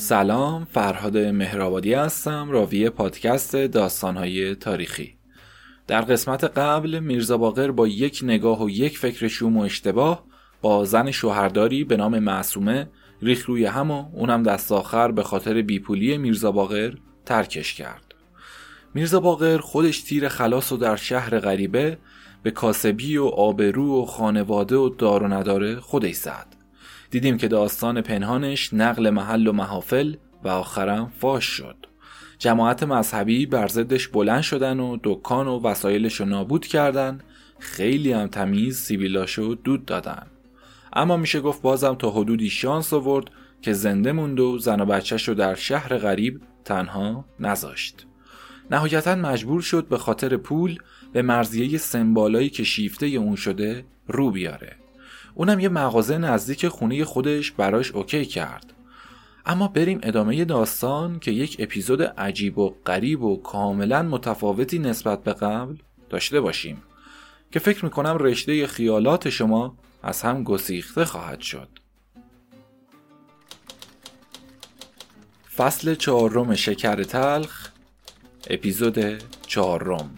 سلام فرهاد مهرآبادی هستم راوی پادکست داستانهای تاریخی. در قسمت قبل میرزا باقر با یک نگاه و یک فکر شوم و اشتباه با زن شوهرداری به نام معصومه ریخ روی هم و اونم دست آخر به خاطر بیپولی میرزا باقر ترکش کرد. میرزا باقر خودش تیر خلاص و در شهر غریبه به کاسبی و آبرو و خانواده و دار و نداره خودش زد. دیدیم که داستان پنهانش نقل محل و محافل و آخرم فاش شد. جماعت مذهبی بر ضدش بلند شدن و دکان و وسایلش رو نابود کردن. خیلی هم تمیز سیبیلاشو دود دادن. اما میشه گفت بازم تا حدودی شانس آورد که زنده موند و زن و بچهش رو در شهر غریب تنها نذاشت. نهایتا مجبور شد به خاطر پول به مرزیه سمبالایی که شیفته اون شده رو بیاره. اونم یه مغازه نزدیک خونه خودش براش اوکی کرد. اما بریم ادامه داستان که یک اپیزود عجیب و غریب و کاملا متفاوتی نسبت به قبل داشته باشیم که فکر می‌کنم رشته خیالات شما از هم گسیخته خواهد شد. فصل چهارم شکر تلخ اپیزود چهارم.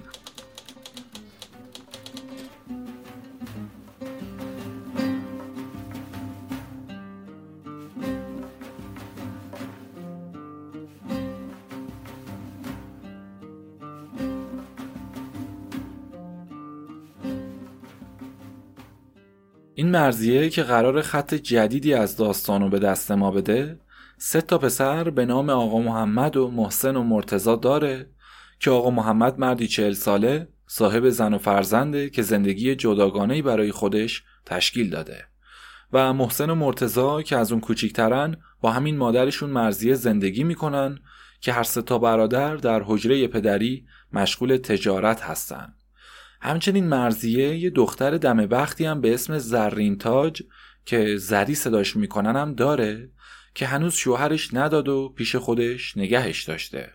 مرزیه که قرار خط جدیدی از داستانو به دست ما بده سه تا پسر به نام آقا محمد و محسن و مرتزا داره که آقا محمد مردی چهل ساله صاحب زن و فرزنده که زندگی جداگانه برای خودش تشکیل داده. و محسن و مرتزا که از اون کوچیکترن با همین مادرشون مرزیه زندگی می‌کنن که هر سه تا برادر در حجره پدری مشغول تجارت هستن. همچنین مرزیه یه دختر دم بختی هم به اسم زرین تاج که زری صداش می‌کنن هم داره که هنوز شوهرش نداد و پیش خودش نگهش داشته.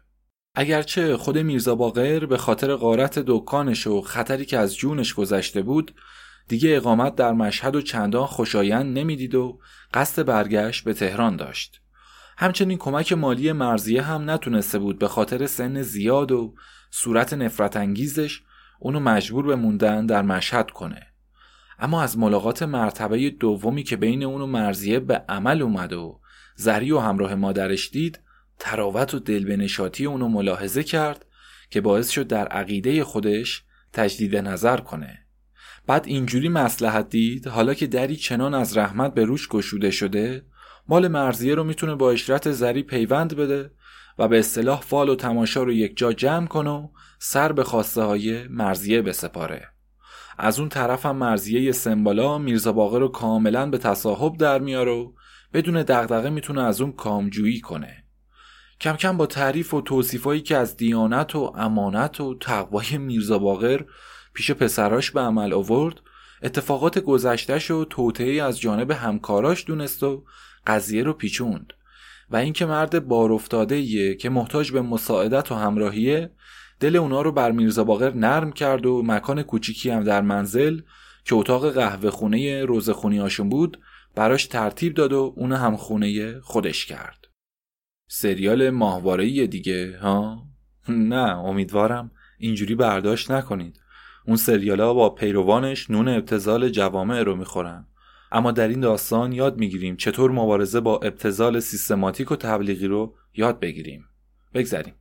اگرچه خود میرزا باقر به خاطر غارت دکانش و خطری که از جونش گذشته بود دیگه اقامت در مشهد و چندان خوشایند نمی‌دید و قصد برگشت به تهران داشت. همچنین کمک مالی مرزیه هم نتونسته بود به خاطر سن زیاد و صورت نفرت انگیزش اونو مجبور به موندن در مشهد کنه. اما از ملاقات مرتبه دومی که بین اونو مرزیه به عمل اومد و زری و همراه مادرش دید تراوت و دلبنشاتی اونو ملاحظه کرد که باعث شد در عقیده خودش تجدید نظر کنه. بعد اینجوری مسلحت دید حالا که دری چنان از رحمت به روش گشوده شده مال مرزیه رو می‌تونه با اشرت زری پیوند بده و به اصطلاح فال و تماشا رو یک جا جمع کنه و سر به خواسته های مرزیه بسپاره. از اون طرف هم مرزیه سمبالا میرزا باقر رو کاملا به تصاحب در میاره و بدون دغدغه می‌تونه از اون کامجویی کنه. کم کم با تعریف و توصیفایی که از دیانت و امانت و تقوای میرزا باقر پیش پسراش به عمل آورد اتفاقات گذشتش و توطعه از جانب همکاراش دونست و قضیه رو پیچوند. و اینکه مرد بار افتاده که محتاج به مساعدت و همراهیه دل اونا رو بر میرزا باقر نرم کرد و مکان کوچیکی هم در منزل که اتاق قهوه خونه روزخونی هاشون بود براش ترتیب داد و اون هم خونه خودش کرد. سریال ماهواره دیگه ها؟ نه امیدوارم اینجوری برداشت نکنید. اون سریال ها با پیروانش نون ابتزال جوامع رو می‌خورن. اما در این داستان یاد می‌گیریم چطور مبارزه با ابتزال سیستماتیک و تبلیغی رو یاد بگیریم. بگذریم.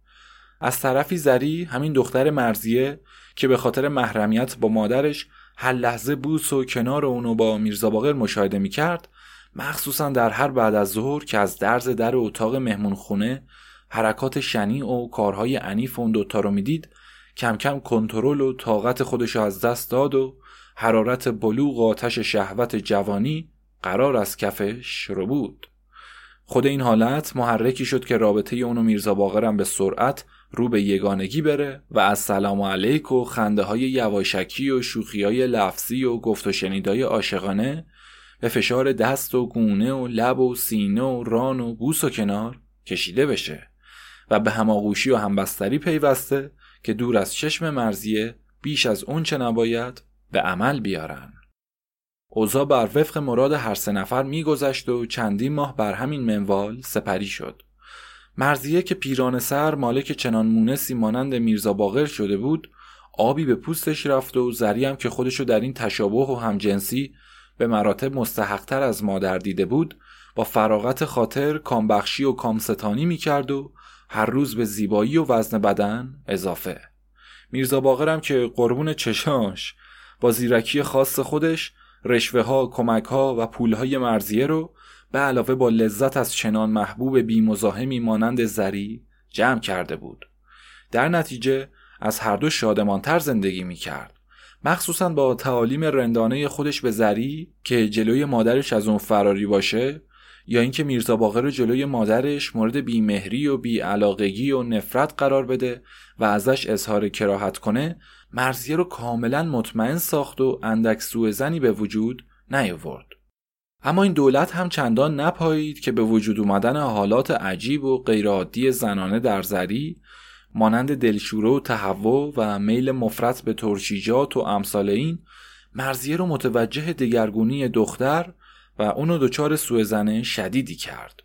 از طرفی زری همین دختر مرزیه که به خاطر محرمیت با مادرش هر لحظه بوس و کنار اونو با میرزا باقر مشاهده می‌کرد مخصوصا در هر بعد از ظهر که از درز در اتاق مهمون خونه حرکات شنی و کارهای عنیف اون دوتا رو می‌دید کم کم کنترل و طاقت خودش از دست داد و حرارت بلوغ و آتش شهوت جوانی قرار از کفش رو بود. خود این حالت محرکی شد که رابطه اونو میرزا باقرم به سرعت رو به یگانگی بره و از سلام علیک و خنده های یواشکی و شوخی های لفظی و گفت و شنیدای عاشقانه به فشار دست و گونه و لب و سینه و ران و بوس و کنار کشیده بشه و به هماغوشی و همبستری پیوسته که دور از چشم مرزیه بیش از اون چه نباید به عمل بیارن. اوضاع بر وفق مراد هر سه نفر میگذشت و چندین ماه بر همین منوال سپری شد. مرزیه که پیران سر مالک چنان مونسی مانند میرزا باقر شده بود آبی به پوستش رفت و زری هم که خودشو در این تشابه و همجنسی به مراتب مستحقتر از مادر دیده بود با فراغت خاطر کامبخشی و کامستانی می‌کرد و هر روز به زیبایی و وزن بدن اضافه. میرزا باقرم که قربون چشاش با زیرکی خاص خودش رشوه ها، کمک ها و پول های مرزیه رو به علاوه با لذت از چنان محبوب بی مزاحمی مانند زری جمع کرده بود. در نتیجه از هر دو شادمانتر زندگی می کرد. مخصوصا با تعالیم رندانه خودش به زری که جلوی مادرش از اون فراری باشه یا اینکه میرزا باقر جلوی مادرش مورد بیمهری و بیعلاقگی و نفرت قرار بده و ازش اظهار کراهت کنه مرزیه رو کاملا مطمئن ساخت و اندک سوء زنی به وجود نیاورد اما این دولت هم چندان نپایید که به وجود اومدن حالات عجیب و غیرعادی زنانه در زری مانند دلشوره و تهوع و میل مفرط به ترشیجات و امثال این مرزیه رو متوجه دگرگونی دختر و اونو دچار سوء شدیدی کرد.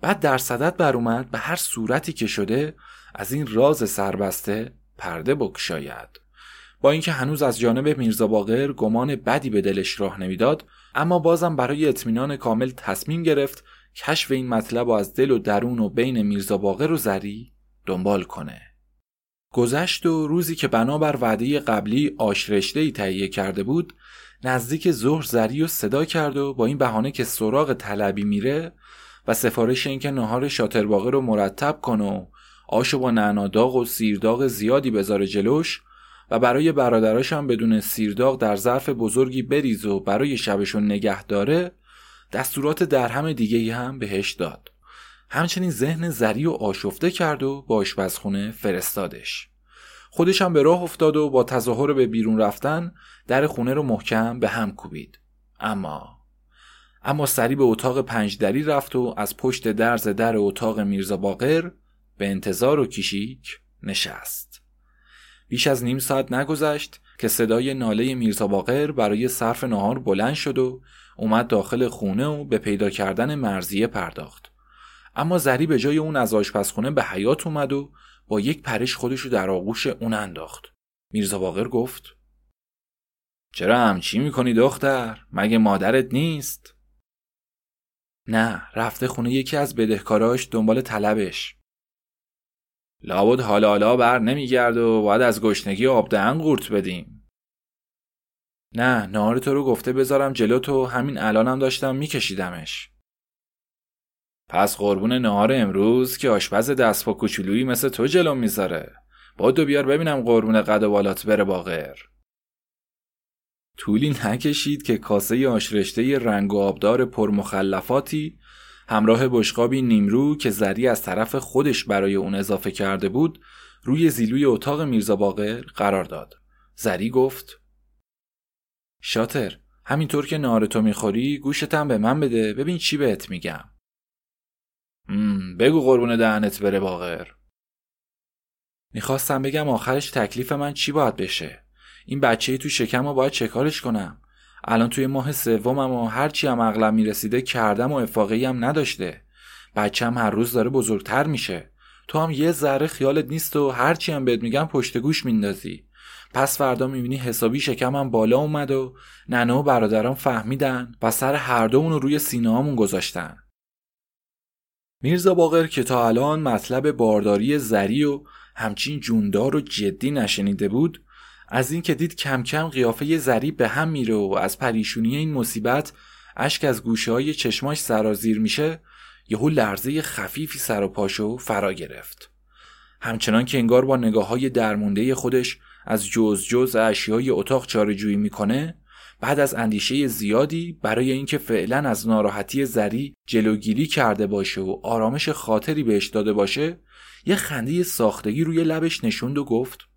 بعد در صدت بر اومد به هر صورتی که شده از این راز سربسته پرده بکشاید. با اینکه هنوز از جانب میرزا باقر گمان بدی به دلش راه نمی‌داد اما بازم برای اطمینان کامل تصمیم گرفت کشف این مطلب و از دل و درون و بین میرزا باقر و زری دنبال کنه. گذشت و روزی که بنابر وعده قبلی آشرشته ای تهیه کرده بود نزدیک ظهر زری و صدا کرد و با این بهانه که سراغ طلبی میره و سفارش اینکه نهار شاترباغه رو مرتب کن و آشو با نعناداغ و سیرداغ زیادی بذاره جلوش و برای برادراش هم بدون سیرداغ در ظرف بزرگی بریز و برای شبشون نگه داره دستورات درهم دیگه هم بهش داد. همچنین ذهن زری و آشفته کرد و با آشپزخونه فرستادش. خودش هم به راه افتاد و با تظاهر به بیرون رفتن در خونه رو محکم به هم کوبید. اما اما سری به اتاق پنج دری رفت و از پشت درز در اتاق میرزا باقر به انتظار و کشیک نشست. بیش از نیم ساعت نگذشت که صدای ناله میرزا باقر برای صرف نهار بلند شد و اومد داخل خونه و به پیدا کردن مرزیه پرداخت اما زری به جای اون از آشپزخونه به حیات اومد و با یک پرش خودشو در آغوش اون انداخت میرزا باقر گفت چرا همچی می‌کنی دختر؟ مگه مادرت نیست؟ نه رفته خونه یکی از بدهکاراش دنبال طلبش لابد حالا حالا بر نمیگرد و باید از گشنگی آب دهن قورت بدیم. نه نهار تو رو گفته بذارم جلو تو همین الانم داشتم میکشیدمش. پس قربون نهار امروز که آشپز دست با کوچولویی مثل تو جلو می‌ذاره. با دو بیار ببینم قربون قد و بالات بره باغر طولی نکشید که کاسه آشرشته رنگ و آبدار پرمخلفاتی همراه بشقابی نیمرو که زری از طرف خودش برای اون اضافه کرده بود روی زیلوی اتاق میرزا باقر قرار داد. زری گفت شاتر همینطور که نارتو می‌خوری گوشتم به من بده ببین چی بهت میگم. بگو قربون دهنت بره باقر. می‌خواستم بگم آخرش تکلیف من چی باید بشه؟ این بچه تو شکم رو باید چکارش کنم؟ الان توی ماه سومم و هرچی هم عقلم می‌رسیده کردم و افاقی هم نداشته. بچم هر روز داره بزرگتر میشه. تو هم یه ذره خیالت نیست و هرچی هم بهت میگم پشت گوش میندازی. پس فردا می‌بینی حسابی شکمم بالا اومد و ننه و برادرام فهمیدن و سر هر دومون رو روی سینه گذاشتن. میرزا باقر که تا الان مطلب بارداری زری و همچین جوندار و جدی نشنیده بود از این که دید کم کم قیافه زری به هم میره و از پریشونی این مصیبت اشک از گوشه های چشماش سرازیر میشه یهو لرزه خفیفی سر و پاشو فرا گرفت. همچنان که انگار با نگاه های درمونده خودش از جز جز اشیای اتاق چارجویی می‌کنه بعد از اندیشه زیادی برای اینکه فعلا از ناراحتی زری جلوگیری کرده باشه و آرامش خاطری بهش داده باشه یه خنده ساختگی روی لبش نشوند و گفت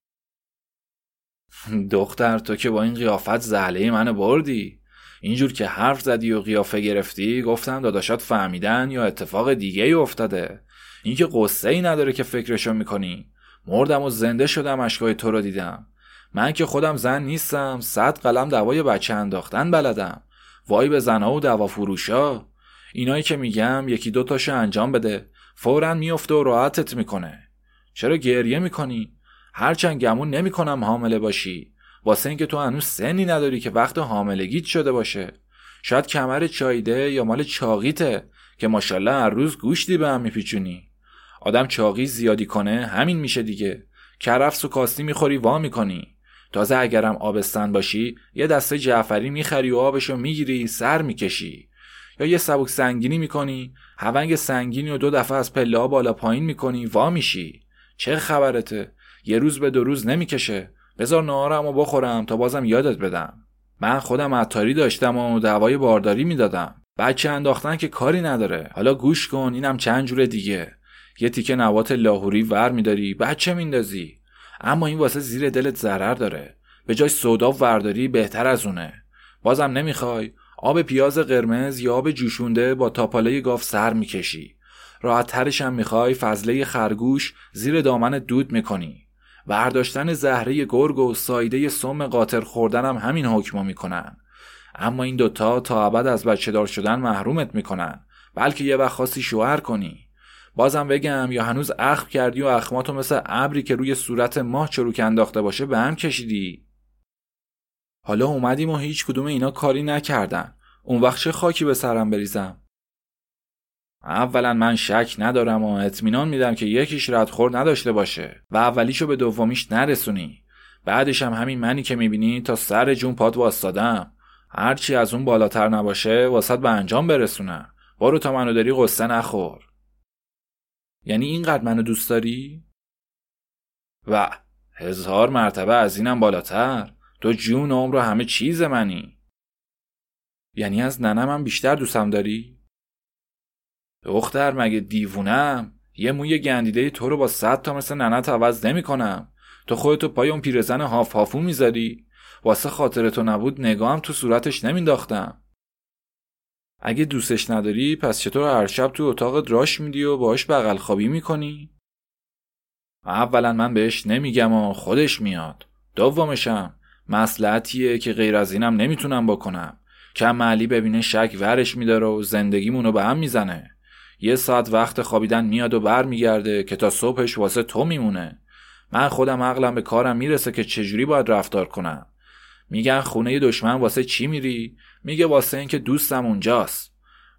دختر تو که با این قیافت زهله منو بردی. اینجور که حرف زدی و قیافه گرفتی گفتم داداشات فهمیدن یا اتفاق دیگه ای افتاده. این که قصه ای نداره که فکرشو می‌کنی. مردم و زنده شدم اشکای تو رو دیدم. من که خودم زن نیستم صد قلم دوای بچه انداختن بلدم. وای به زنها و دوا فروشا. اینایی که میگم یکی دو تاشو انجام بده. فورا میفته و راحتت می‌کنه. چرا گریه می‌کنی؟ هرچند گمون نمی‌کنم حامله باشی. واسه اینکه تو هنوز سنی نداری که وقت حاملگیت شده باشه. شاید کمر چایده یا مال چاقیته که ماشاءالله هر روز گوشتی به هم میپیچونی. آدم چاقی زیادی کنه همین میشه دیگه. کرفس و کاستی می‌خوری وا می‌کنی. تازه اگرم آبستن باشی یه دسته جعفری می‌خری و آبشو می‌گیری سر می‌کشی. یا یه سبک سنگینی می‌کنی هونگ سنگینی و دو دفعه از پله بالا پایین می‌کنی وا میشی. چه خبرته؟ یه روز به دو روز نمی‌کشه. بذار نهارم و بخورم تا بازم یادت بدم. من خودم عطاری داشتم و دوای بارداری می‌دادم. بچه انداختن که کاری نداره. حالا گوش کن اینم چند جور دیگه. یه تیکه نوات لاهوری ور میداری بچه میندازی. اما این واسه زیر دلت ضرر داره. به جای سودا ورداری بهتر از اونه. بازم نمی‌خوای آب پیاز قرمز یا آب جوشونده با تاپاله گاف سر می‌کشی. راحت ترش هم می‌خوای فضله خرگوش زیر دامن دود می‌کنی. برداشتن زهره گرگ و سایده سم قاطر خوردن هم همین حکمو می‌کنن. اما این دوتا تا ابد از بچه دار شدن محرومت می‌کنن. بلکه یه وقت خاصی شوهر کنی. بازم بگم یا هنوز اخم کردی و اخماتو مثل ابری که روی صورت ماه چروک انداخته باشه به هم کشیدی. حالا اومدیم و هیچ کدوم اینا کاری نکردن. اون وقت چه خاکی به سرم بریزم؟ اولا من شک ندارم و اطمینان میدم که یکیش ردخور نداشته باشه و اولیشو به دومیش نرسونی. بعدش هم همین منی که می‌بینی تا سر جون پاد واستادم هرچی از اون بالاتر نباشه واسط به انجام برسونم برو تا منو داری قصه نخور. یعنی اینقدر منو دوست داری؟ و هزار مرتبه از اینم بالاتر. تو جون عمر همه چیز منی. یعنی از ننم هم بیشتر دوستم داری؟ دختر مگه دیوونم؟ یه موی گندیده تو رو با صد تا مثل ننت عوض نمی کنم تو خودتو پای اون پیرزن هاف هافو می‌ذاری. واسه خاطر تو نبود نگاهم تو صورتش نمینداختم. اگه دوستش نداری پس چطور هر شب تو اتاق راش میدی و باش بغل خوابی می‌کنی؟ اولا من بهش نمیگم و خودش میاد. دومشم مسلحتیه که غیر از اینم نمی‌تونم بکنم. کم علی ببینه شک ورش میداره و زندگیمونو به هم می‌زنه. یه ساعت وقت خوابیدن میاد و برمیگرده که تا صبحش واسه تو میمونه. من خودم عقلم به کارم می‌رسه که چجوری باید رفتار کنم. میگن خونه دشمن واسه چی میری؟ میگه واسه اینکه دوستم اونجاست.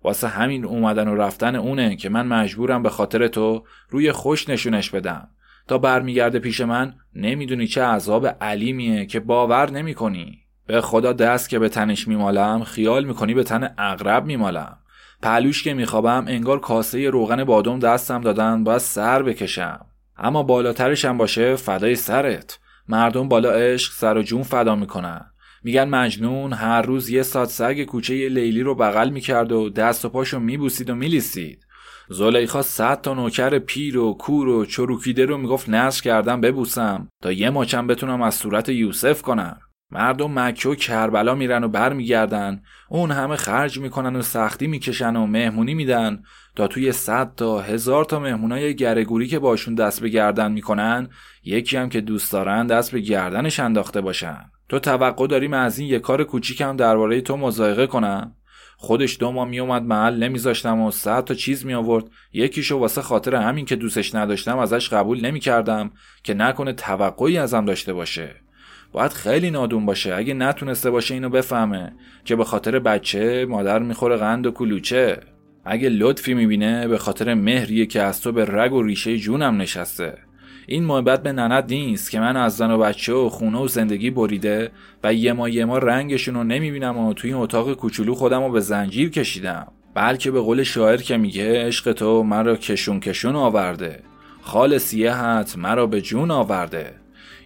واسه همین اومدن و رفتن اونه که من مجبورم به خاطر تو روی خوش نشونش بدم. تا برمیگرده پیش من نمی‌دونی چه عذاب علیمیه که باور نمی‌کنی. به خدا دست که به تنش میمالم خیال می‌کنی به تن اغرب میمالم. پلوش که میخوابم انگار کاسه روغن بادم دستم دادن باید سر بکشم. اما بالاترشم باشه فدای سرت. مردم بالا عشق سر و جون فدا می‌کنن. میگن مجنون هر روز یه ساعت سگ کوچه لیلی رو بغل می‌کرد و دست و پاشو میبوسید و میلیسید. زلیخا صد تا نوکر پیر و کور و چروکیده رو می‌گفت نصر کردم ببوسم تا یه ماچم بتونم از صورت یوسف کنم. مردم مکه و کربلا میرن و برمیگردن. اون همه خرج می‌کنن و سختی می‌کشن و مهمونی میدن. تا توی صد تا هزار تا مهمونای گرگوری که باشون دست به گردن می‌کنن یکی هم که دوست دارن دست به گردنش انداخته باشن. تو توقع داریم از این یه کار کوچیکم درباره تو مزایقه کنم. خودش دو ماه میومد محل نمیذاشتم و صد تا چیز می آورد یکیشو واسه خاطر همین که دوستش نداشتم ازش قبول نمی‌کردم که نکنه توقعی ازم داشته باشه. باید خیلی نادون باشه. اگه نتونسته باشه اینو بفهمه. که به خاطر بچه مادر می‌خوره قند و کلوچه. اگه لطفی می‌بینه به خاطر مهریه که از تو به رگ و ریشه جونم نشسته. این محبت به ننت نیست که من از زن و بچه و خونه و زندگی بریده و یه ما یه ما رنگشون رو نمی‌بینم و توی این اتاق کوچولو خودم رو به زنجیر کشیدم. بلکه به قول شاعر که میگه عشق تو مرا کشون کشون آورده. خال سیهت مرا به جون آورده.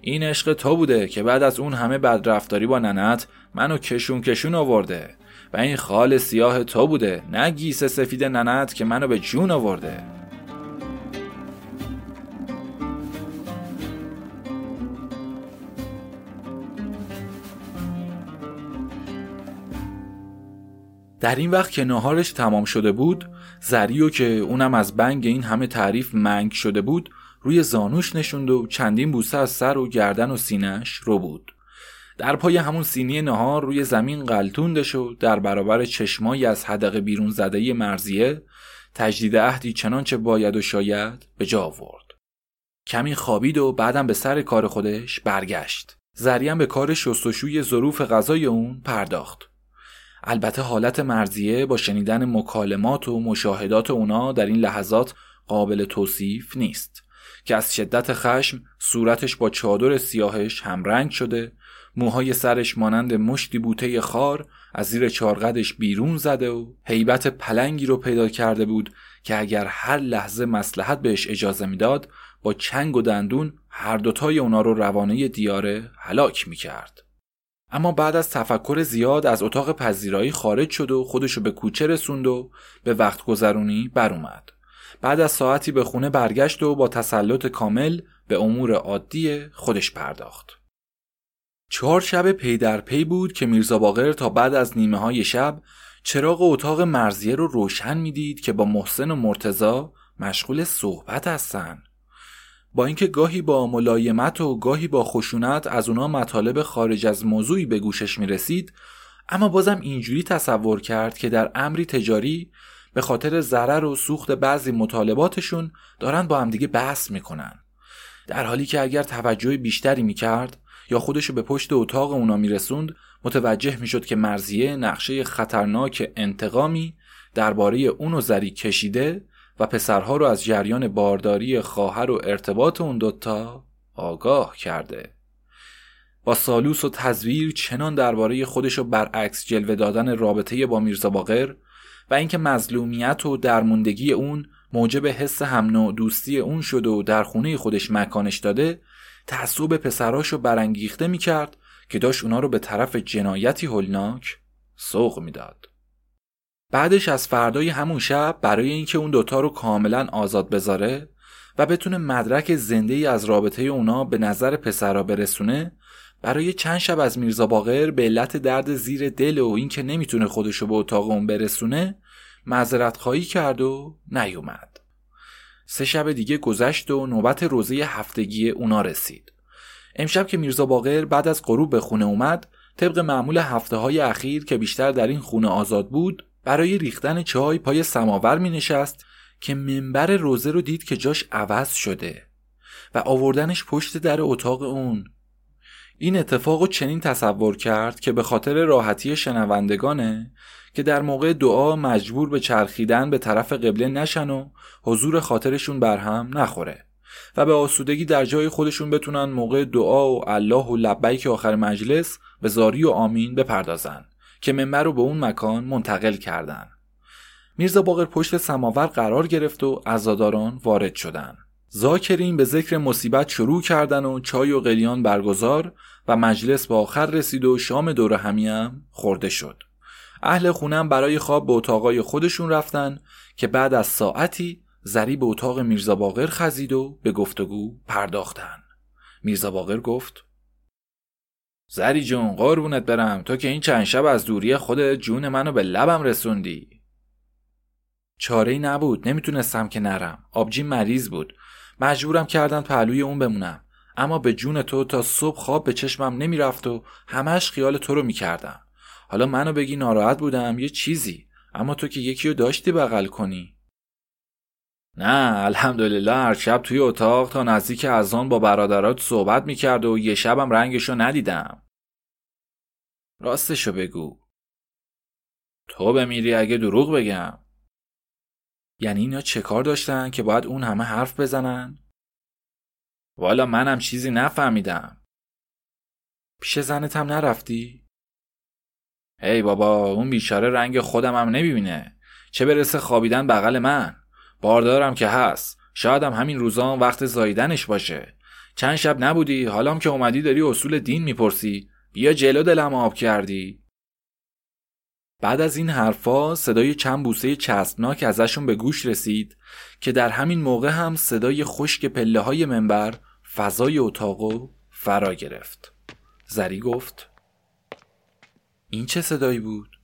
این عشق تو بوده که بعد از اون همه بدرفتاری با ننت منو کشون کشون آورده. و این خال سیاه تو بوده نه گیس سفید ننت که منو به جون آورده. در این وقت که نهارش تمام شده بود زریو که اونم از بنگ این همه تعریف منگ شده بود روی زانوش نشوند و چندین بوسه از سر و گردن و سینش رو بود. در پای همون سینی نهار روی زمین قلتوندش و در برابر چشمایی از حدقه بیرون زده مرزیه تجدید عهدی چنانچه باید و شاید به جا آورد. کمی خوابید و بعدم به سر کار خودش برگشت. زریم به کار شستشوی ظروف غذای اون پرداخت. البته حالت مرزیه با شنیدن مکالمات و مشاهدات اونا در این لحظات قابل توصیف نیست. که از شدت خشم صورتش با چادر سیاهش همرنگ شده موهای سرش مانند مشتی بوته خار از زیر چارقدش بیرون زده و حیبت پلنگی رو پیدا کرده بود که اگر هر لحظه مسلحت بهش اجازه می‌داد با چنگ و دندون هر دوتای اونا رو روانه دیاره هلاک می‌کرد. اما بعد از تفکر زیاد از اتاق پذیرایی خارج شد و خودشو به کوچه رسوند و به وقت گذرونی بر اومد. بعد از ساعتی به خونه برگشت و با تسلط کامل به امور عادی خودش پرداخت. چهار شب پی در پی بود که میرزا باقر تا بعد از نیمه های شب چراغ اتاق مرزیه رو روشن می‌دید که با محسن و مرتزا مشغول صحبت هستن. با اینکه گاهی با ملایمت و گاهی با خشونت از اونا مطالب خارج از موضوعی به گوشش می رسید اما بازم اینجوری تصور کرد که در امری تجاری به خاطر ضرر و سوخت بعضی مطالباتشون دارن با همدیگه بحث می‌کنن. در حالی که اگر توجه بیشتری می‌کرد یا خودشو به پشت اتاق اونا میرسوند متوجه می‌شد که مرزیه نقشه خطرناک انتقامی درباره اون و زری کشیده و پسرها رو از جریان بارداری خواهر و ارتباط اون دوتا آگاه کرده. با سالوس و تزویر چنان درباره خودش رو برعکس جلوه دادن رابطه با میرزا باقر و اینکه مظلومیت و درموندگی اون موجب حس هم نوع دوستی اون شده و در خونه خودش مکانش داده تعصب پسراشو برانگیخته می‌کرد که داشت اونا رو به طرف جنایتی هولناک سوق می‌داد. بعدش از فردای همون شب برای اینکه اون دوتا رو کاملا آزاد بذاره و بتونه مدرک زنده ای از رابطه اونا به نظر پسرا برسونه برای چند شب از میرزا باقر به علت درد زیر دل و اینکه نمی‌تونه خودشو به اتاق اون برسونه معذرت خواهی کرد و نیومد. سه شب دیگه گذشت و نوبت روزه هفتگی اونا رسید. امشب که میرزا باقر بعد از غروب به خونه اومد طبق معمول هفته های اخیر که بیشتر در این خونه آزاد بود برای ریختن چای پای سماور می نشست که منبر روزه رو دید که جاش عوض شده و آوردنش پشت در اتاق اون. این اتفاق چنین تصور کرد که به خاطر راحتی شنوندگانه که در موقع دعا مجبور به چرخیدن به طرف قبله نشن و حضور خاطرشون بر هم نخوره و به آسودگی در جای خودشون بتونن موقع دعا و الله و لبیک آخر مجلس به زاری و آمین بپردازن که منبر رو به اون مکان منتقل کردن. میرزا باقر پشت سماور قرار گرفت و عزاداران وارد شدن. زاکرین به ذکر مصیبت شروع کردن و چای و قلیان برگزار و مجلس به آخر رسید و شام دور همیم خورده شد. اهل خونم برای خواب به اتاقای خودشون رفتن که بعد از ساعتی زری به اتاق میرزا باقر خزید و به گفتگو پرداختن. میرزا باقر گفت زری جون قربونت برم. تو که این چند شب از دوری خود جون منو به لبم رسوندی. چاره نبود. نمی‌تونستم که نرم. آبجی مریض بود. مجبورم کردن پهلوی اون بمونم. اما به جون تو تا صبح خواب به چشمم نمی‌رفت و همش خیال تو رو می‌کردم. حالا منو بگی ناراحت بودم یه چیزی. اما تو که یکی رو داشتی بغل کنی. نه الحمدلله هر شب توی اتاق تا نزدیک از آن با برادرات صحبت می‌کرد و یه شبم رنگشو ندیدم. راستشو بگو. تو بمیری اگه دروغ بگم. یعنی اینا چه کار داشتن که باید اون همه حرف بزنن؟ والا منم چیزی نفهمیدم. پیش زنت هم نرفتی؟ هی بابا اون بیچاره رنگ خودم هم نمی‌بینه. چه برسه خوابیدن بغل من؟ باردارم که هست. شایدم همین روزان وقت زاییدنش باشه. چند شب نبودی؟ حالام که اومدی داری اصول دین می‌پرسی. بیا جلو دلم آب کردی. بعد از این حرفا صدای چند بوسه چسبناک ازشون به گوش رسید که در همین موقع هم صدای خشک پله های منبر فضای اتاقو فرا گرفت زری گفت این چه صدایی بود؟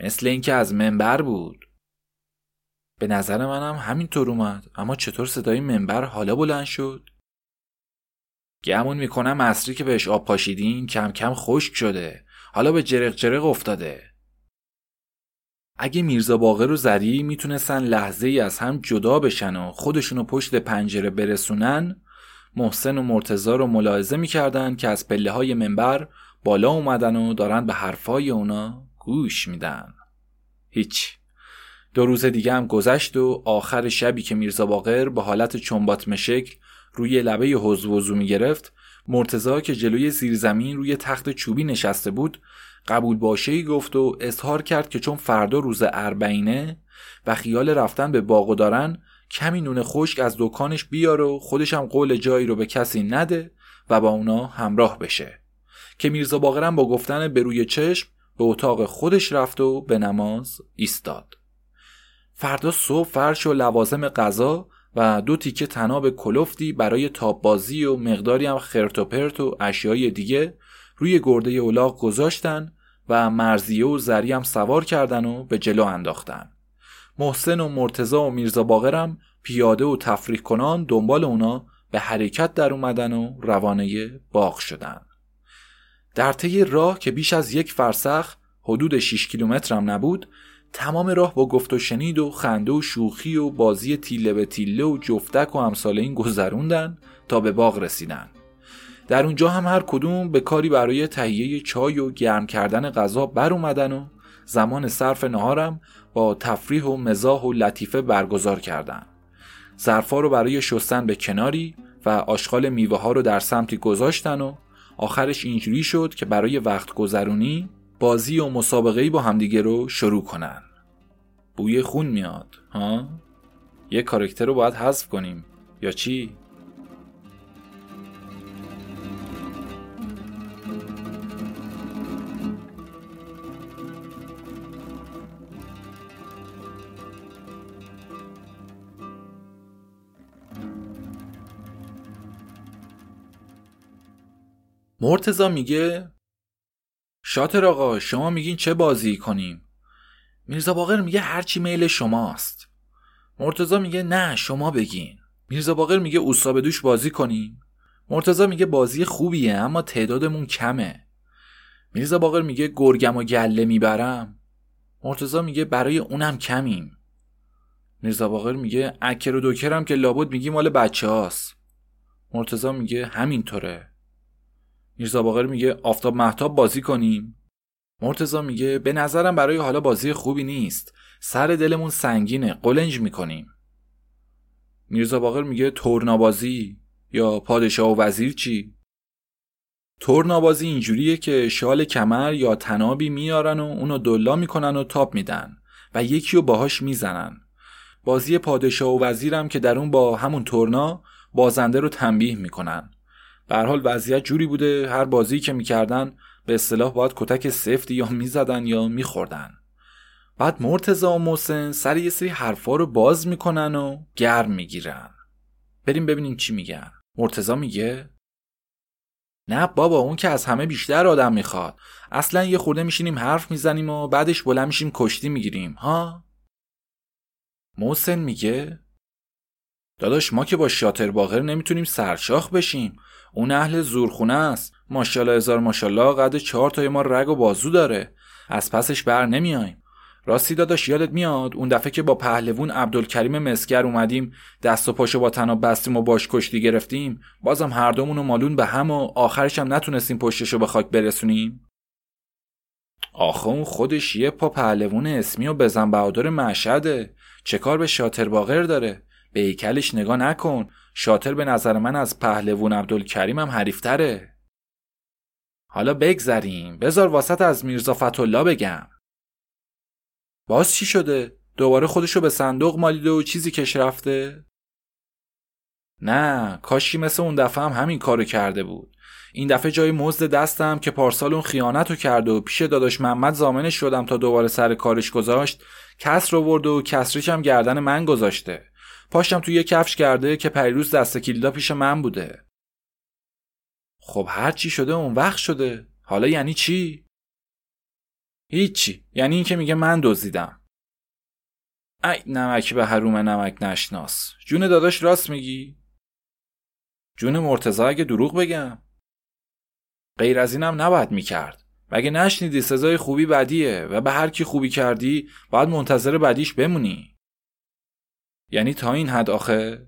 مثل اینکه از منبر بود به نظر منم همینطور اومد اما چطور صدای منبر حالا بلند شد؟ گمون می‌کنم مصری که بهش آب پاشیدین کم کم خشک شده حالا به جرق جرق افتاده اگه میرزا باقر و زری می‌تونستن لحظه ای از هم جدا بشن و خودشونو پشت پنجره برسونن محسن و مرتزا رو ملاحظه می‌کردن که از پله های منبر بالا اومدن و دارن به حرفای اونا گوش میدن. هیچ. دو روز دیگه هم گذشت و آخر شبی که میرزا باقر به حالت چنبات مشکل روی لبه حوز وضو می گرفت مرتزا که جلوی زیرزمین روی تخت چوبی نشسته بود قبول باشه گفت و اظهار کرد که چون فردا روز اربعینه و خیال رفتن به باغ دارن کمی نون خشک از دکانش بیار و خودش هم قول جایی رو به کسی نده و با اونا همراه بشه. که میرزا باقرم با گفتن به روی چشم به اتاق خودش رفت و به نماز ایستاد. فردا صبح فرش و لوازم غذا و دو تیکه تناب کلفتی برای تاب بازی و مقداری هم خرت و پرت و اشیای دیگه روی گرده اولاغ گذاشتن و مرزیه و زری هم سوار کردن و به جلو انداختن. محسن و مرتزا و میرزا باقرم پیاده و تفریح کنان دنبال اونا به حرکت در اومدن و روانه باغ شدن. در طی راه که بیش از یک فرسخ حدود 6 کیلومتر هم نبود تمام راه با گفت و شنید و خنده و شوخی و بازی تیله به تیله و جفتک و امثال این گذروندن تا به باغ رسیدن. در اونجا هم هر کدوم به کاری برای تهیه چای و گرم کردن غذا بر اومدن و زمان صرف نهارم با تفریح و مزاح و لطیفه برگزار کردن ظرفا رو برای شستن به کناری و آشغال میوه ها رو در سمتی گذاشتن و آخرش اینجوری شد که برای وقت گذرونی بازی و مسابقه با همدیگه رو شروع کنن. بوی خون میاد ها؟ یه کارکتر رو باید حذف کنیم یا چی؟ مرتزا میگه شاتر آقا شما میگین چه بازی کنیم؟ میرزا باقر میگه هرچی میل شماست. مرتزا میگه نه شما بگین. میرزا باقر میگه اوسا دوش بازی کنیم. مرتزا میگه بازی خوبیه اما تعدادمون کمه. میرزا باقر میگه گرگم و گله می‌برم. مرتزا میگه برای اونم کمیم. میرزا باقر میگه اکر و دوکرم که لابد میگی مال بچه هاست مرتزا میگه همینطوره. میرزا باقر میگه آفتاب محتاب بازی کنیم. مرتزا میگه به نظرم برای حالا بازی خوبی نیست. سر دلمون سنگینه قلنج می‌کنیم. میرزا باقر میگه تورنابازی یا پادشاه و وزیر چی؟ تورنابازی اینجوریه که شال کمر یا تنابی میارن و اونو دلا می‌کنن و تاپ میدن و یکی رو باهاش می‌زنن. بازی پادشاه و وزیرم که در اون با همون تورنا بازنده رو تنبیه می‌کنن. به حال وضعیت جوری بوده هر بازی که می‌کردن به اصطلاح باید کتک سفتی یا می‌زدن یا میخوردن. بعد مرتزا و محسن سر یه سری حرفا رو باز می‌کنن و گرم می‌گیرن. بریم ببینیم چی میگن. مرتزا میگه نه بابا اون که از همه بیشتر آدم می‌خواد. اصلا یه خورده میشینیم حرف می‌زنیم و بعدش بلند میشیم کشتی می‌گیریم ها؟ محسن میگه داداش ما که با شاتر باغر نمی‌تونیم سرشاخ بشیم. اون اهل زورخونه است. ماشاءالله هزار ماشاءالله قد چهار تای ما رگ و بازو داره. از پسش بر نمیایم. راستی داداش یادت میاد؟ اون دفعه که با پهلوون عبدالکریم مسگر اومدیم دست و پاشو با تناب بستیم و باش کشتی گرفتیم بازم هر دومون و مالون به هم و آخرش هم نتونستیم پشتشو به خاک برسونیم. آخه اون خودش یه پا پهلوون اسمی و بزن بهادر مشهده. چه کار به شاتر باغر داره؟ به ایکلش نگاه نکن. شاتر به نظر من از پهلوون عبدالکریم هم حریفتره. حالا بگذریم. بذار واسط از میرزا فتالله بگم. باز چی شده؟ دوباره خودشو به صندوق مالیده و چیزی کش رفته؟ نه کاشی مثل اون دفعه هم همین کارو کرده بود. این دفعه جای مزد دستم که پارسال اون خیانت کرد و پیش داداش محمد زامنش شدم تا دوباره سر کارش گذاشت کسر رو و کسریش هم گردن من گذاشته. پاشم توی یه کفش کرده که پریروز دست کلیدا پیش من بوده. خب هر چی شده اون وقت شده. حالا یعنی چی؟ هیچی. یعنی اینکه میگه من دزدیدم. ای نمک به حروم نمک نشناس. جون داداش راست میگی؟ جون مرتضا اگه دروغ بگم. غیر از اینم نباید می‌کرد. مگه نشنیدی؟ سزای خوبی بدیه و به هر کی خوبی کردی باید منتظر بدیش بمونی. یعنی تا این حد آخه؟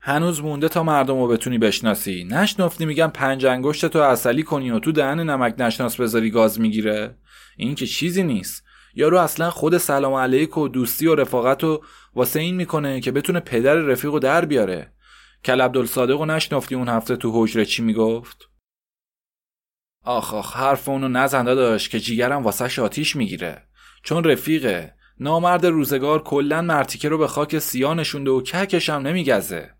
هنوز مونده تا مردم رو بتونی بشناسی. نشنفتی میگم پنج انگشت تو اصلی کنی و تو دهن نمک نشناس بذاری گاز می‌گیره. این که چیزی نیست. یارو اصلا خود سلام علیک و دوستی و رفاقت و واسه این می‌کنه که بتونه پدر رفیق در بیاره. کل عبدالصادق و نشنفتی اون هفته تو حجره چی می‌گفت؟ آخ آخ حرف اونو نزنده داشت که جیگرم واسه آتیش می‌گیره. چون رفیقه. نامرد روزگار کلا مرتیکه رو به خاک سیاه نشونده و ککش هم نمیگزه.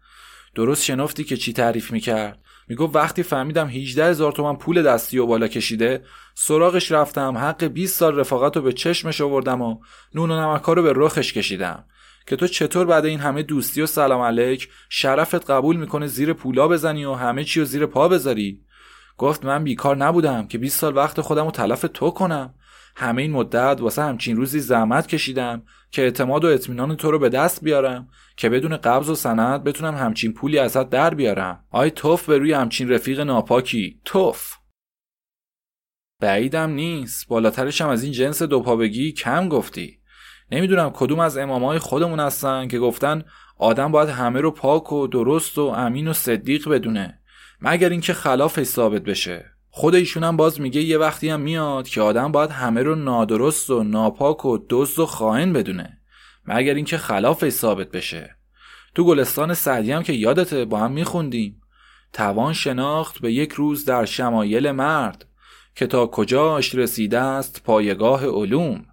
درست شنفتی که چی تعریف می‌کرد؟ می‌گفت وقتی فهمیدم 18 هزار تومن پول دستی و بالا کشیده سراغش رفتم حق 20 سال رفاقت رو به چشمش آوردم و نون و نمکا رو به رخش کشیدم. که تو چطور بعد این همه دوستی و سلام علیک شرفت قبول می‌کنه زیر پولا بزنی و همه چی رو زیر پا بذاری؟ گفت من بیکار نبودم که 20 سال وقت خودم رو تلف تو کنم. همه این مدت واسه همچین روزی زحمت کشیدم که اعتماد و اطمینان تو رو به دست بیارم که بدون قبض و سند بتونم همچین پولی ازت در بیارم. آی توف به روی همچین رفیق ناپاکی. توف. بعیدم نیست. بالاترش هم از این جنس دوپابگی کم گفتی. نمی‌دونم کدوم از امامای خودمون هستن که گفتن آدم باید همه رو پاک و درست و امین و صدیق بدونه مگر اینکه خلافش ثابت بشه. خود ایشون هم باز میگه یه وقتی هم میاد که آدم باید همه رو نادرست و ناپاک و دزد و خائن بدونه مگر اینکه خلافش ثابت بشه. تو گلستان سعدی هم که یادته با هم میخوندیم. توان شناخت به یک روز در شمایل مرد که تا کجاش رسیده است پایگاه علوم.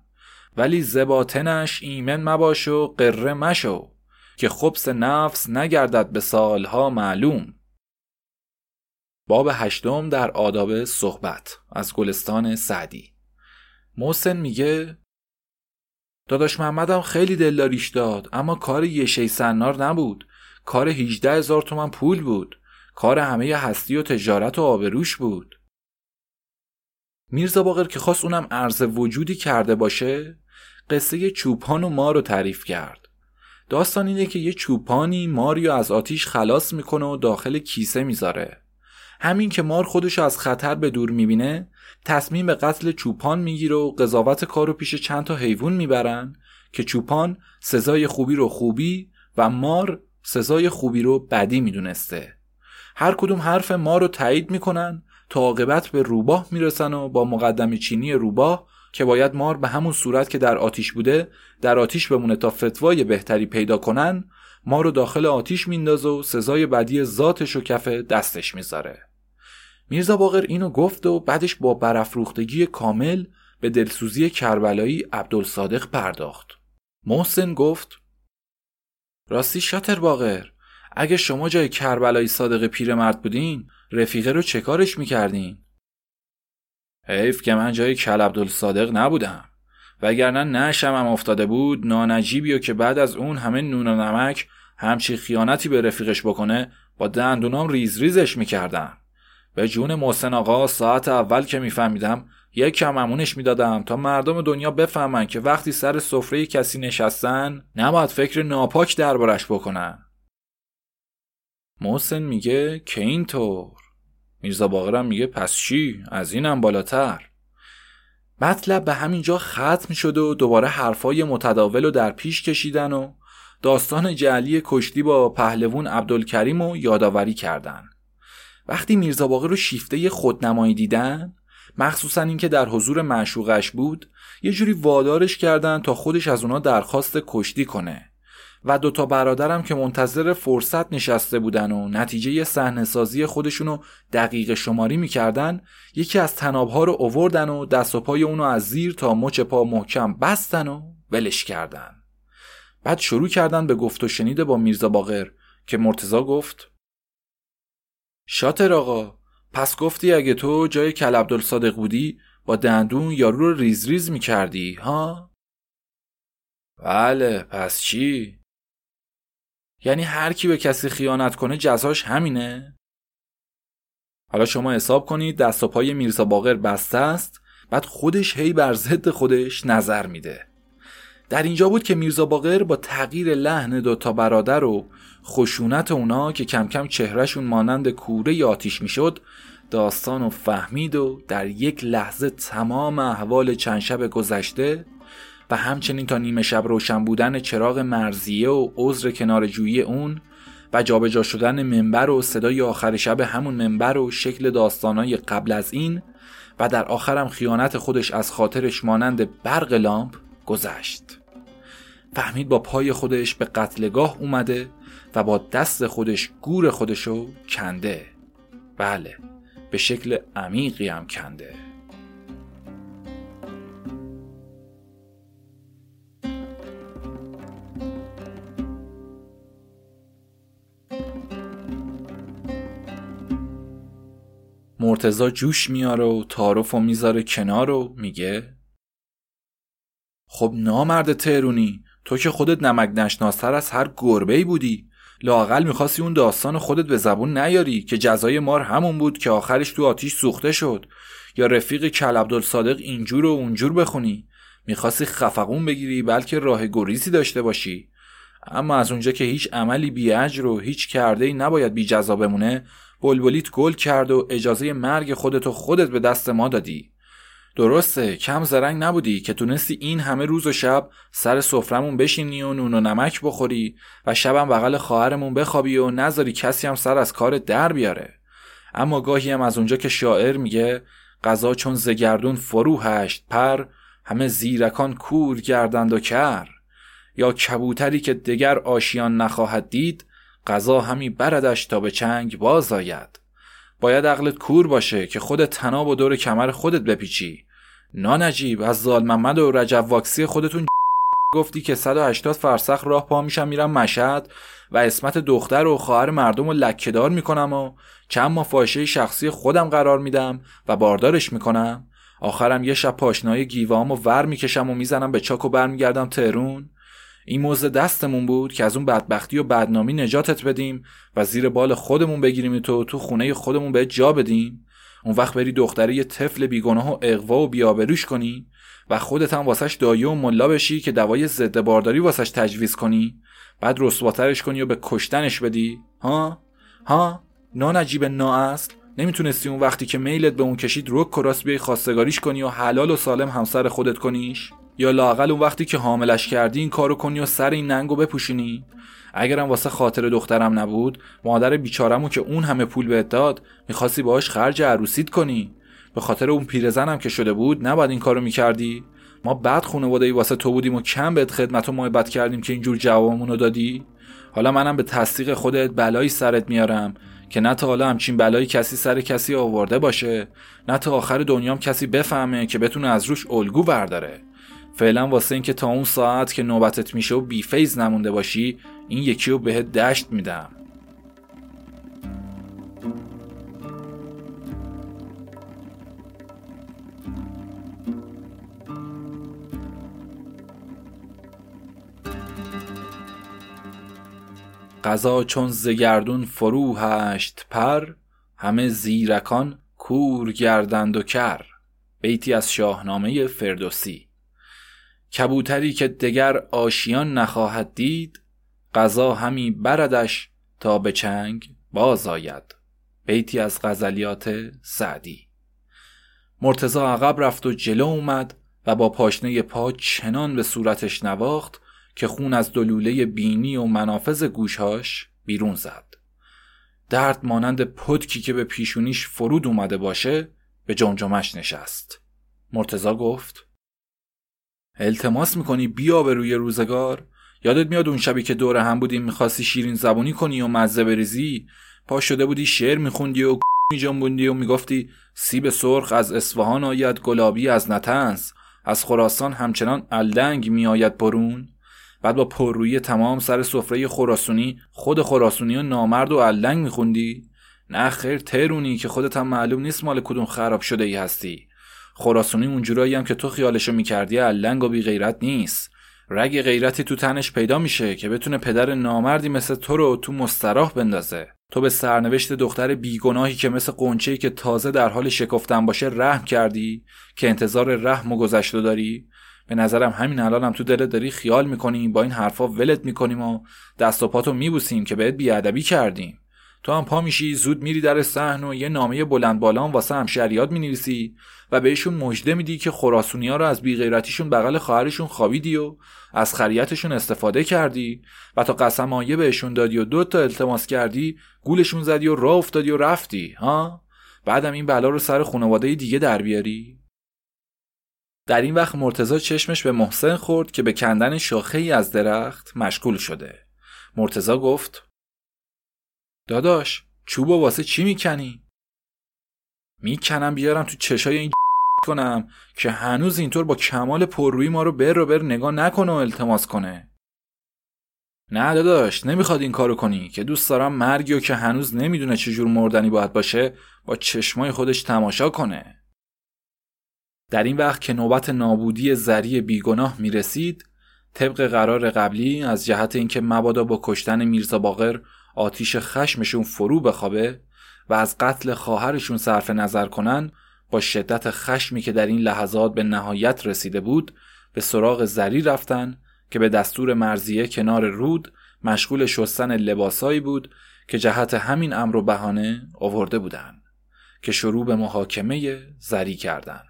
ولی زباتنش ایمن مباش و قره مشو که خبس نفس نگردد به سالها معلوم. باب هشتم در آداب صحبت از گلستان سعدی. محسن میگه داداش محمدم خیلی دلداریش داد اما کار یه شی سنار نبود. کار 18 هزار تومن پول بود. کار همه هستی و تجارت و آبروش بود. میرزا باقر که خواست اونم عرض وجودی کرده باشه قصه چوپان و ما رو تعریف کرد. داستان اینه که یه چوپانی ماریو از آتیش خلاص می‌کنه و داخل کیسه می‌ذاره. همین که مار خودش از خطر به دور می‌بینه تصمیم به قتل چوپان می‌گیره و قضاوت کار رو پیش چند تا حیوان می‌برن که چوپان سزای خوبی رو خوبی و مار سزای خوبی رو بدی می‌دونسته. هر کدوم حرف ما رو تایید می‌کنن تا عاقبت به روباه می‌رسن و با مقدم چینی روباه که باید مار به همون صورت که در آتیش بوده در آتیش بمونه تا فتوای بهتری پیدا کنن ما رو داخل آتیش میندازه و سزای بدی ذاتش و کف دستش می‌ذاره. میرزا باقر اینو گفت و بعدش با برافروختگی کامل به دلسوزی کربلایی عبدالصادق پرداخت. محسن گفت راستی شاتر باقر اگه شما جای کربلایی صادق پیرمرد بودین رفیقه رو چه کارش می‌کردین؟ حیف که من جای کل عبدالصادق نبودم. وگرنه نشم هم افتاده بود نانجیبی و که بعد از اون همه نون و نمک همچی خیانتی به رفیقش بکنه با دندونام ریز ریزش می‌کردم. به جون محسن آقا ساعت اول که میفهمیدم یک کم امونش می‌دادم تا مردم دنیا بفهمن که وقتی سر سفره کسی نشستن نباید فکر ناپاک دربارش بکنن. محسن میگه که اینطور. میرزا باقرم میگه پس چی؟ از اینم بالاتر. مطلب به همینجا ختم شد و دوباره حرفای متداول و در پیش کشیدن و داستان جعلی کشتی با پهلوون عبدالکریم و یادآوری کردن. وقتی میرزا باقر رو شیفته خودنمایی دیدن مخصوصا اینکه در حضور معشوقش بود یه جوری وادارش کردن تا خودش از اونا درخواست کشتی کنه. و دوتا برادرم که منتظر فرصت نشسته بودن و نتیجه صحنه سازی خودشونو دقیق شماری می‌کردن یکی از تنابها رو اووردن و دست و پای اونو از زیر تا مچ پا محکم بستن و ولش کردن. بعد شروع کردن به گفت و شنیده با میرزا باقر که مرتزا گفت شاتر آقا پس گفتی اگه تو جای کل عبدالصادق بودی با دندون یارو رو ریز ریز می کردی ها؟ بله پس چی؟ یعنی هر کی به کسی خیانت کنه جزاش همینه؟ حالا شما حساب کنید دست و پای میرزا باقر بسته است بعد خودش هی بر ضد خودش نظر میده در اینجا بود که میرزا باقر با تغییر لحن دو تا برادر و خشونت اونا که کم کم چهرهشون مانند کوره آتیش می‌شد داستان و فهمید و در یک لحظه تمام احوال چند شب گذشته و همچنین تا نیمه شب روشن بودن چراغ مرزیه و عذر کنار جویی اون و جابجا شدن منبر و صدای آخر شب همون منبر و شکل داستانای قبل از این و در آخرم خیانت خودش از خاطرش مانند برق لامپ گذشت. فهمید با پای خودش به قتلگاه اومده و با دست خودش گور خودشو کنده. بله به شکل عمیقی هم کنده. مرتزا جوش میاره و تعارف و می‌ذاره کنار و میگه خب نامرد تهرونی تو که خودت نمک نشناستر از هر گربه بودی. لاقل می‌خواستی اون داستان خودت به زبون نیاری که جزای مار همون بود که آخرش تو آتیش سوخته شد. یا رفیق کل عبدالصادق اینجور و اونجور بخونی. می‌خواستی خفقون بگیری بلکه راه گریزی داشته باشی. اما از اونجا که هیچ عملی بی و هیچ کرده ای نباید بی جزا بمونه بلبلیت گل کرد و اجازه مرگ خودتو خودت به دست ما دادی. درسته کم زرنگ نبودی که تونستی این همه روز و شب سر سفرمون بشینی و نون و نمک بخوری و شبم بغل خواهرمون بخوابی و نذاری کسی هم سر از کار در بیاره. اما گاهی هم از اونجا که شاعر میگه غذا چون زگردون فرو هشت پر همه زیرکان کور گردند و کر. یا کبوتری که دگر آشیان نخواهد دید غذا همی بردش تا به چنگ باز آید. باید عقلت کور باشه که خودت تناب و دور کمر خودت بپیچی. نانجیب از زال محمد و رجب واکسی خودتون گفتی که 180 فرسخ راه پا میشم میرم مشهد و اسمت دختر و خواهر مردم رو لکهدار می‌کنم و چند ماه فاشه شخصی خودم قرار میدم و باردارش می‌کنم. آخرم یه شب پاشنای گیوام و ور می‌کشم و می‌زنم به چاک و برمیگردم تهرون. این موزه دستمون بود که از اون بدبختی و بدنامی نجاتت بدیم و زیر بال خودمون بگیریم تو تو خونه خودمون به جا بدیم. اون وقت بری دختری یه طفل بیگناه و اقوا و بیابروش کنی و خودت هم واسش دایه و ملا بشی که دوای ضد بارداری واسش تجویز کنی. بعد رسواترش کنی و به کشتنش بدی. ها؟ ها؟ نا نجیب نا اصل نمی‌تونستی اون وقتی که میلت به اون کشید رو کراس بیای خواستگاریش کنی و حلال و سالم همسر خودت کنیش؟ یا لاقل اون وقتی که حاملش کردی این کارو کنی و سر این ننگو بپوشونی؟ اگرم واسه خاطر دخترم نبود مادر بیچارمو که اون همه پول بهت داد می‌خواستی باهاش خرج عروسیت کنی. به خاطر اون پیرزنم که شده بود نباید این کارو می‌کردی. ما بعد خانواده واسه تو بودیم و کم بهت خدمت و محبت کردیم که اینجور جوابمونو دادی. حالا منم به تصدیق خودت بلایی سرت میارم که نه تا حالا همچین بلایی کسی سر کسی آورده باشه نه تا آخر دنیام کسی بفهمه که بتونه از روش الگو برداره. فعلا واسه اینکه تا اون ساعت که نوبتت میشه و بیفیز نمونده باشی این یکی رو بهت دشت میدم. قضا چون زگردون فرو هشت پر همه زیرکان کور گردند و کر. بیتی از شاهنامه فردوسی. کبوتری که دگر آشیان نخواهد دید قضا همی بردش تا به چنگ باز آید. بیتی از غزلیات سعدی. مرتزا عقب رفت و جلو اومد و با پاشنه پا چنان به صورتش نواخت که خون از دلوله بینی و منافذ گوشهاش بیرون زد. درد مانند پدکی که به پیشونیش فرود اومده باشه به جمجمش نشست. مرتزا گفت التماس می‌کنی بیا به روی روزگار؟ یادت میاد اون شبی که دور هم بودیم می‌خواستی شیرین زبونی کنی و مزه بریزی؟ پا شده بودی شعر میخوندی و میجنبوندی و می‌گفتی سیب سرخ از اصفهان آید گلابی از نتنز از خراسان همچنان الدنگ میآید برون. بعد با پررویی تمام سر سفره خراسونی خود خراسونی و نامرد و الدنگ میخوندی. نه خیر ترونی که خودت هم معلوم نیست مال کدوم خراب شده ای هستی. خراسونی اونجورایی هم که تو خیالشو می‌کردی علنگ و بی غیرت نیست. رگ غیرتی تو تنش پیدا میشه که بتونه پدر نامردی مثل تو رو تو مستراح بندازه. تو به سرنوشت دختر بیگناهی که مثل قنچه‌ای که تازه در حال شکفتن باشه رحم کردی که انتظار رحم و گذشته داری. به نظرم همین الانم هم تو دلت داری خیال می‌کنی با این حرفا ولت می‌کنیم و دست و پاتو میبوسیم که بهت بیادبی کردیم. تو هم پا میشی زود میری در صحن و یه نامه بلند بالان واسه همشریات می‌نویسی و بهشون مژده میدی که خراسونی ها رو از بیغیرتیشون بغل خواهرشون خوابیدی و از خریتشون استفاده کردی و تا قسمایه بهشون دادی و دو تا التماس کردی گولشون زدی و راه افتادی و رفتی ها؟ بعدم این بلا رو سر خانواده دیگه در بیاری. در این وقت مرتزا چشمش به محسن خورد که به کندن شاخه ای از درخت مشغول شده. مرتزا گفت داداش چوب واسه چی می‌کنی؟ می‌کنم بیارم تو چشای این کنم که هنوز اینطور با کمال پررویی ما رو بر رو بر نگاه نکنه و التماس کنه نه داداش نمی‌خواد این کارو کنی که دوست دارم مرگی و که هنوز نمی‌دونه چجور مردنی باید باشه با چشمای خودش تماشا کنه در این وقت که نوبت نابودی زری بیگناه می‌رسید طبق قرار قبلی از جهت اینکه مبادا با کشتن میرزا باقر آتیش خشمشون فرو بخوابه و از قتل خواهرشون صرف نظر کنن با شدت خشمی که در این لحظات به نهایت رسیده بود به سراغ زری رفتن که به دستور مرزیه کنار رود مشغول شستن لباسایی بود که جهت همین امر و بهانه آورده بودند که شروع به محاکمه زری کردند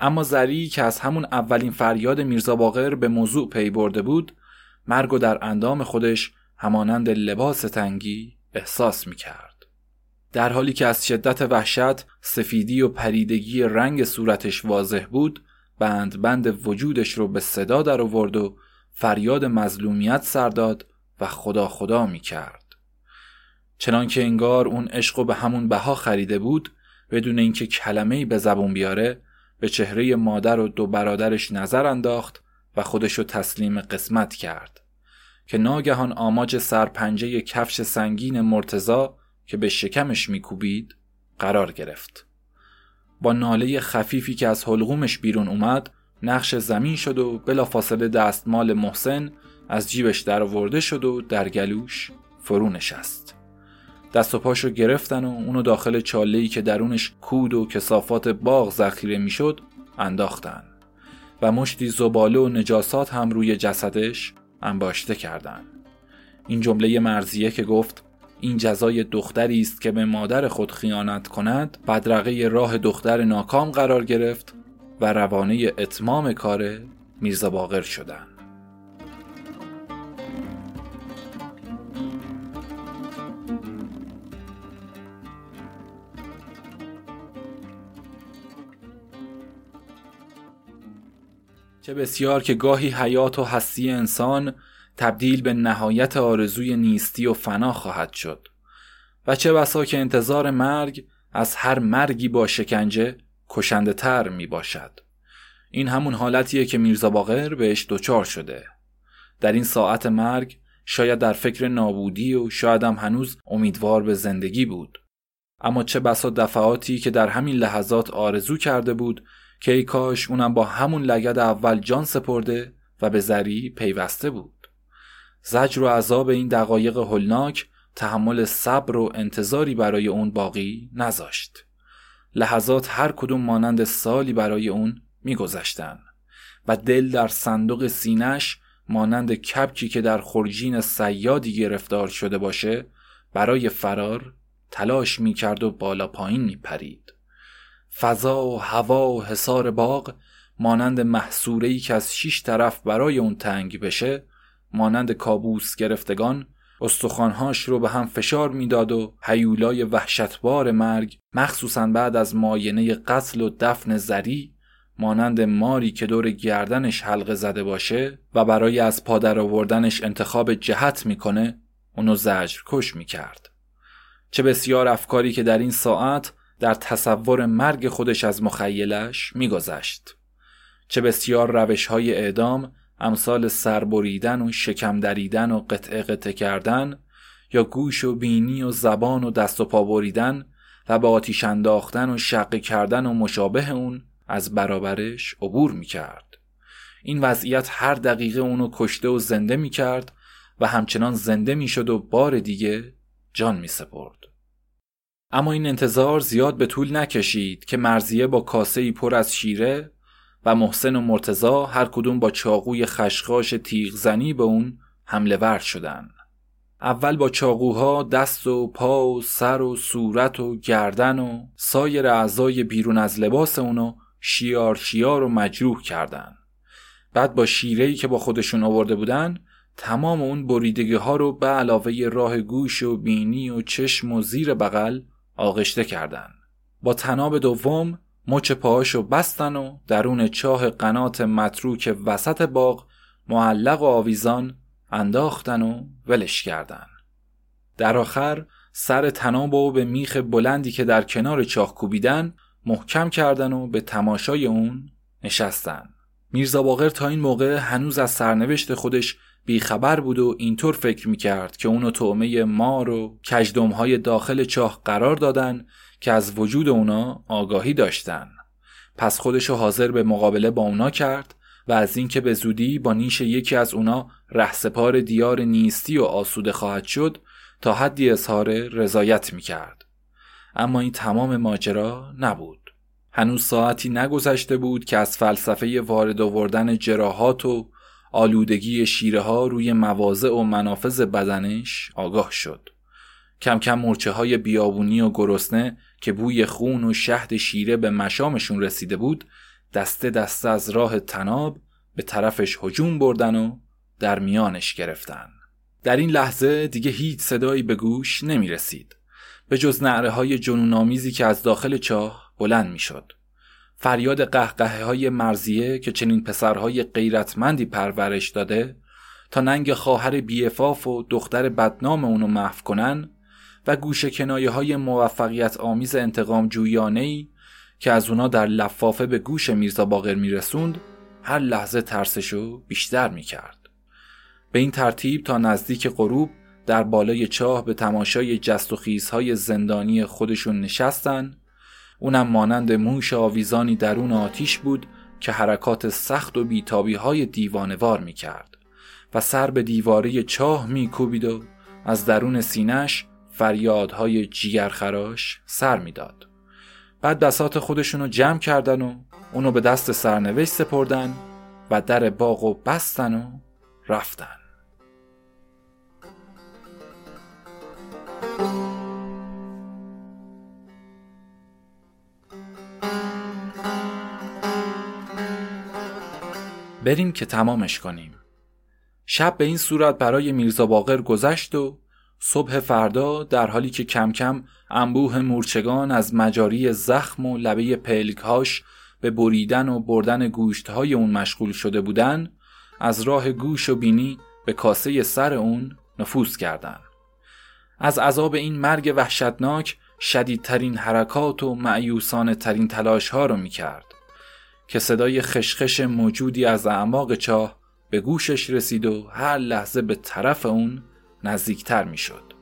اما زری که از همون اولین فریاد میرزا باقر به موضوع پی برده بود مرگ و در اندام خودش همانند لباس تنگی احساس می کرد. در حالی که از شدت وحشت سفیدی و پریدگی رنگ صورتش واضح بود بند بند وجودش رو به صدا در آورد و فریاد مظلومیت سرداد و خدا خدا می کرد. چنان که انگار اون عشق به همون بها خریده بود بدون اینکه کلمه‌ای به زبون بیاره به چهره مادر و دو برادرش نظر انداخت و خودشو تسلیم قسمت کرد که ناگهان آماج سرپنجه کفش سنگین مرتزا که به شکمش میکوبید قرار گرفت. با ناله خفیفی که از حلقومش بیرون اومد نقش زمین شد و بلافاصله دستمال محسن از جیبش درآورده شد و در گلوش فرو نشست. دست و پاشو گرفتن و اونو داخل چاله‌ای که درونش کود و کسافات باغ ذخیره می‌شد انداختن. و مشتی زباله و نجاسات هم روی جسدش انباشته کردند. این جمله مرزیه که گفت این جزای دختری است که به مادر خود خیانت کند بدرقه راه دختر ناکام قرار گرفت و روانه اتمام کار میرزا باقر شدند. چه بسیار که گاهی حیات و هستی انسان تبدیل به نهایت آرزوی نیستی و فنا خواهد شد و چه بسا که انتظار مرگ از هر مرگی با شکنجه کشنده تر می باشد. این همون حالتیه که میرزا باقر بهش دچار شده. در این ساعت مرگ شاید در فکر نابودی و شاید هم هنوز امیدوار به زندگی بود. اما چه بسا دفعاتی که در همین لحظات آرزو کرده بود که ای کاش اونم با همون لگد اول جان سپرده و به زری پیوسته بود. زجر و عذاب این دقایق هلناک تحمل صبر و انتظاری برای اون باقی نذاشت. لحظات هر کدوم مانند سالی برای اون میگذشتن و دل در صندوق سینش مانند کپکی که در خورجین سیادی گرفتار شده باشه برای فرار تلاش می‌کرد و بالا پایین میپرید. فضا و هوا و حصار باغ مانند محصوره که از شیش طرف برای اون تنگ بشه مانند کابوس گرفتگان استخوانهاش رو به هم فشار می‌داد و حیولای وحشتبار مرگ مخصوصا بعد از ماینه قتل و دفن زری مانند ماری که دور گردنش حلقه زده باشه و برای از پادر آوردنش انتخاب جهت می‌کنه اونو زجر کش می‌کرد. چه بسیار افکاری که در این ساعت در تصور مرگ خودش از مخیلش میگذشت چه بسیار روش های اعدام امثال سربریدن و شکم دریدن و قطعه قطعه کردن یا گوش و بینی و زبان و دست و پا بریدن و به آتیش انداختن و شقه کردن و مشابه اون از برابرش عبور می کرد. این وضعیت هر دقیقه اونو کشته و زنده می کرد و همچنان زنده می شد و بار دیگه جان می سپرد. اما این انتظار زیاد به طول نکشید که مرزیه با کاسه ای پر از شیره و محسن و مرتزا هر کدوم با چاقوی خشخاش تیغ زنی به اون حمله ور شدن. اول با چاقوها دست و پا و سر و صورت و گردن و سایر اعضای بیرون از لباس اونو شیار شیار و مجروح کردن بعد با شیرهی که با خودشون آورده بودن تمام اون بریدگی ها رو به علاوه راه گوش و بینی و چشم و زیر بغل آغشته کردن. با تناب دوم مچ پاهاشو بستن و درون چاه قنات متروک وسط باغ معلق و آویزان انداختن و ولش کردن. در آخر سر تناب و به میخ بلندی که در کنار چاه کوبیدن محکم کردن و به تماشای اون نشستن. میرزا باقر تا این موقع هنوز از سرنوشت خودش بیخبر بود و اینطور فکر می‌کرد که اونو تومه مار و کجدمهای داخل چاه قرار دادن که از وجود اونا آگاهی داشتن. پس خودشو حاضر به مقابله با اونا کرد و از اینکه به زودی با نیش یکی از اونا رهسپار دیار نیستی و آسوده خواهد شد تا حدی اظهار رضایت می‌کرد. اما این تمام ماجرا نبود. هنوز ساعتی نگذشته بود که از فلسفه وارد آوردن جراحات و آلودگی شیره ها روی مواضع و منافذ بدنش آگاه شد. کم کم مرچه های بیابونی و گرسنه که بوی خون و شهد شیره به مشامشون رسیده بود دسته دسته از راه تناب به طرفش هجوم بردن و در میانش گرفتن. در این لحظه دیگه هیچ صدایی به گوش نمی رسید به جز نعره های جنونآمیزی که از داخل چاه بلند می شد. فریاد قهقه های مرزیه که چنین پسرهای غیرتمندی پرورش داده تا ننگ خواهر بیفاف و دختر بدنام اونو محو کنن و گوشه کنایه های موفقیت آمیز انتقام جویانه ای که از اونا در لفافه به گوش میرزا باقر میرسوند هر لحظه ترسشو بیشتر می‌کرد. به این ترتیب تا نزدیک غروب در بالای چاه به تماشای جست و خیزهای زندانی خودشون نشستن اونم مانند موش آویزانی درون آتیش بود که حرکات سخت و بیتابی های دیوانوار می کرد و سر به دیواره چاه می کوبید و از درون سینش فریادهای جیگرخراش سر می‌داد. بعد بسات خودشونو جمع کردن و اونو به دست سرنوشت سپردن و در باغ و بستن و رفتن بریم که تمامش کنیم شب به این صورت برای میرزا باقر گذشت و صبح فردا در حالی که کم کم انبوه مورچگان از مجاری زخم و لبه پلکهاش به بریدن و بردن گوشتهای اون مشغول شده بودن از راه گوش و بینی به کاسه سر اون نفوذ کردند. از عذاب این مرگ وحشتناک شدیدترین حرکات و معیوسانه ترین تلاش ها رو می کرد که صدای خشخش موجودی از اعماق چاه به گوشش رسید و هر لحظه به طرف اون نزدیکتر می شد.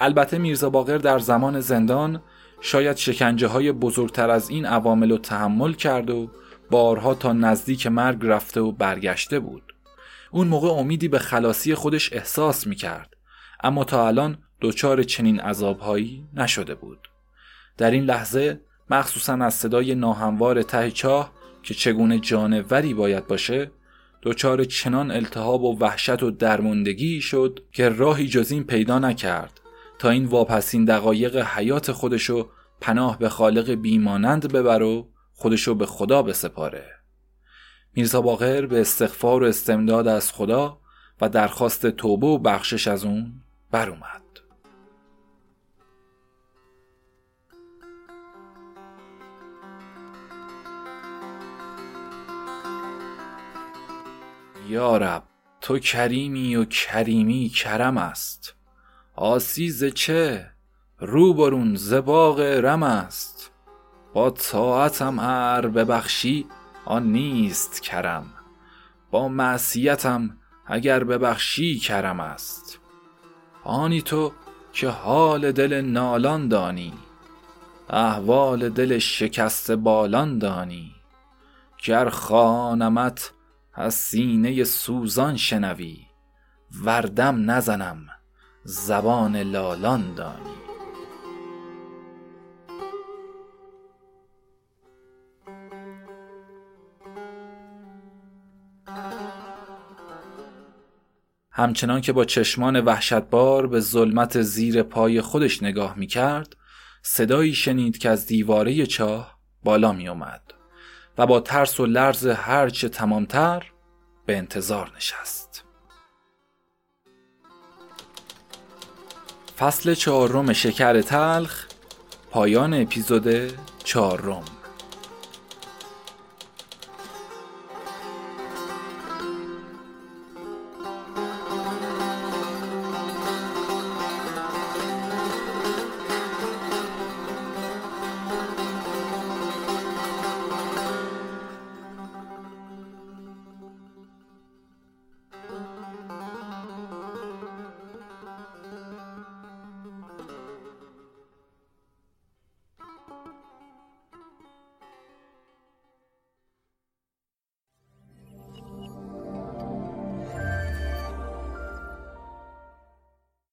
البته میرزا باقر در زمان زندان شاید شکنجه های بزرگتر از این عوامل رو تحمل کرد و بارها تا نزدیک مرگ رفته و برگشته بود. اون موقع امیدی به خلاصی خودش احساس می کرد اما تا الان دچار چنین عذابهایی نشده بود. در این لحظه مخصوصا از صدای ناهموار ته چاه که چگونه جانوری باید باشه دچار چنان التهاب و وحشت و درماندگی شد که راهی جز این پیدا نکرد تا این واپسین دقایق حیات خودشو پناه به خالق بیمانند ببر و خودشو به خدا بسپاره. میرزا باقر به استغفار و استمداد از خدا و درخواست توبه و بخشش از اون بر اومد. یارب تو کریمی و کریمی کرم است. آسیز چه؟ روبرون زباغ رم است. با طاعتم هر ببخشی آن نیست کرم. با معصیتم اگر ببخشی کرم است. آنی تو که حال دل نالان دانی احوال دل شکست بالان دانی. گر خانمت از سینه سوزان شنوی وردم نزنم زبان لالان دانی. همچنان که با چشمان وحشتبار به ظلمت زیر پای خودش نگاه می کرد صدایی شنید که از دیواره چاه بالا می اومد و با ترس و لرز هرچه تمامتر به انتظار نشست. فصل چهارم شکر تلخ پایان اپیزود چهارم.